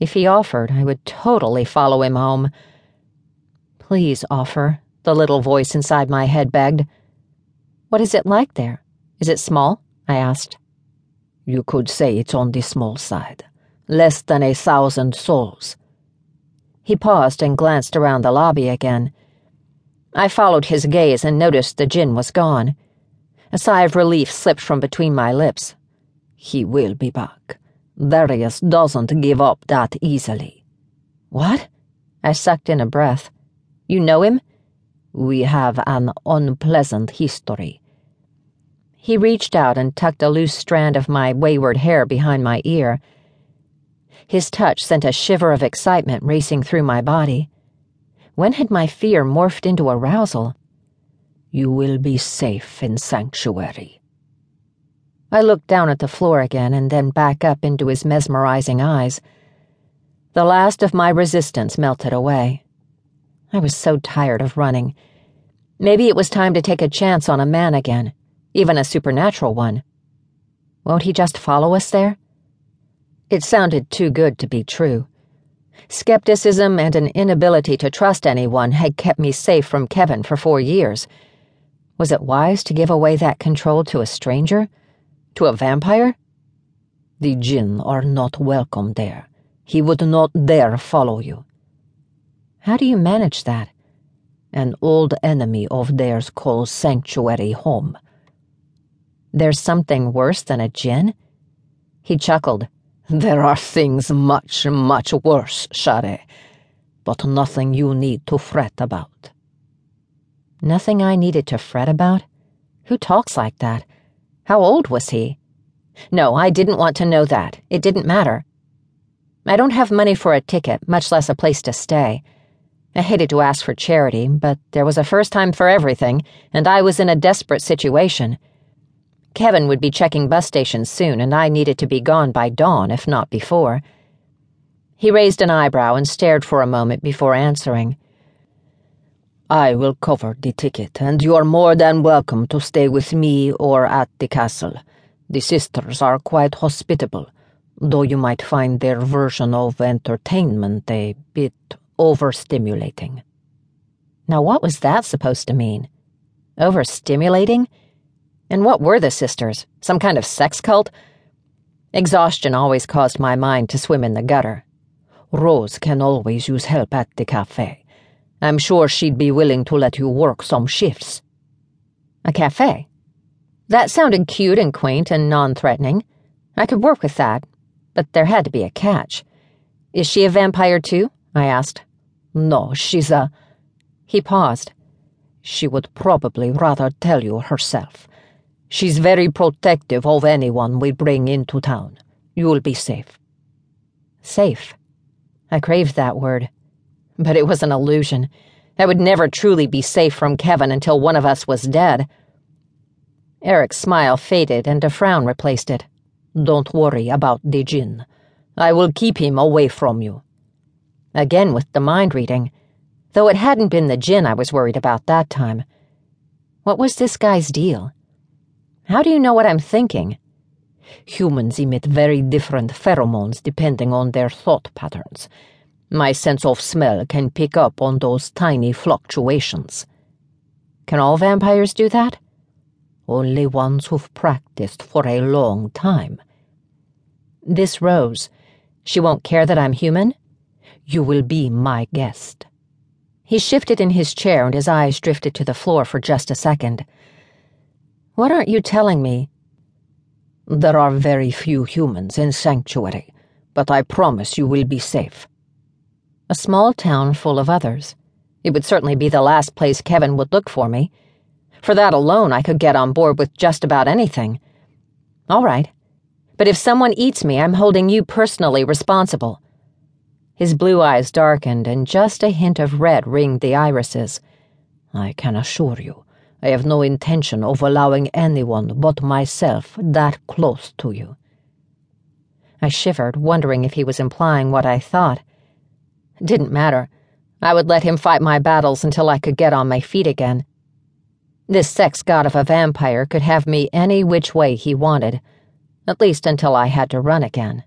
If he offered, I would totally follow him home. Please offer, the little voice inside my head begged. What is it like there? Is it small? I asked. You could say it's on the small side. Less than a thousand souls. He paused and glanced around the lobby again. I followed his gaze and noticed the Jinn was gone. A sigh of relief slipped from between my lips. He will be back. Darius doesn't give up that easily. What? I sucked in a breath. You know him? We have an unpleasant history. He reached out and tucked a loose strand of my wayward hair behind my ear. His touch sent a shiver of excitement racing through my body. When had my fear morphed into arousal? You will be safe in sanctuary. I looked down at the floor again and then back up into his mesmerizing eyes. The last of my resistance melted away. I was so tired of running. Maybe it was time to take a chance on a man again, even a supernatural one. Won't he just follow us there? It sounded too good to be true. Skepticism and an inability to trust anyone had kept me safe from Kevin for four years. Was it wise to give away that control to a stranger? To a vampire? The Jinn are not welcome there. He would not dare follow you. How do you manage that? An old enemy of theirs calls Sanctuary home. There's something worse than a Jinn? He chuckled. There are things much, much worse, Share, but nothing you need to fret about. Nothing I needed to fret about? Who talks like that? How old was he? No, I didn't want to know that. It didn't matter. I don't have money for a ticket, much less a place to stay. I hated to ask for charity, but there was a first time for everything, and I was in a desperate situation. Kevin would be checking bus stations soon, and I needed to be gone by dawn, if not before. He raised an eyebrow and stared for a moment before answering. I will cover the ticket, and you are more than welcome to stay with me or at the castle. The sisters are quite hospitable, though you might find their version of entertainment a bit overstimulating. Now, what was that supposed to mean? Overstimulating? And what were the sisters? Some kind of sex cult? Exhaustion always caused my mind to swim in the gutter. Rose can always use help at the cafe. I'm sure she'd be willing to let you work some shifts. A cafe? That sounded cute and quaint and non threatening. I could work with that, but there had to be a catch. Is she a vampire too? I asked. No, she's a. He paused. She would probably rather tell you herself. She's very protective of anyone we bring into town. You'll be safe. Safe. I craved that word. But it was an illusion. I would never truly be safe from Kevin until one of us was dead. Erick's smile faded and a frown replaced it. Don't worry about the Jinn. I will keep him away from you. Again with the mind reading, though it hadn't been the Jinn I was worried about that time. What was this guy's deal? How do you know what I'm thinking? Humans emit very different pheromones depending on their thought patterns. My sense of smell can pick up on those tiny fluctuations. Can all vampires do that? Only ones who've practiced for a long time. This Rose, she won't care that I'm human? You will be my guest. He shifted in his chair and his eyes drifted to the floor for just a second. What aren't you telling me? There are very few humans in Sanctuary, but I promise you will be safe. A small town full of others. It would certainly be the last place Kevin would look for me. For that alone, I could get on board with just about anything. All right. But if someone eats me, I'm holding you personally responsible. His blue eyes darkened, and just a hint of red ringed the irises. I can assure you, I have no intention of allowing anyone but myself that close to you. I shivered, wondering if he was implying what I thought. Didn't matter. I would let him fight my battles until I could get on my feet again. This sex god of a vampire could have me any which way he wanted, at least until I had to run again.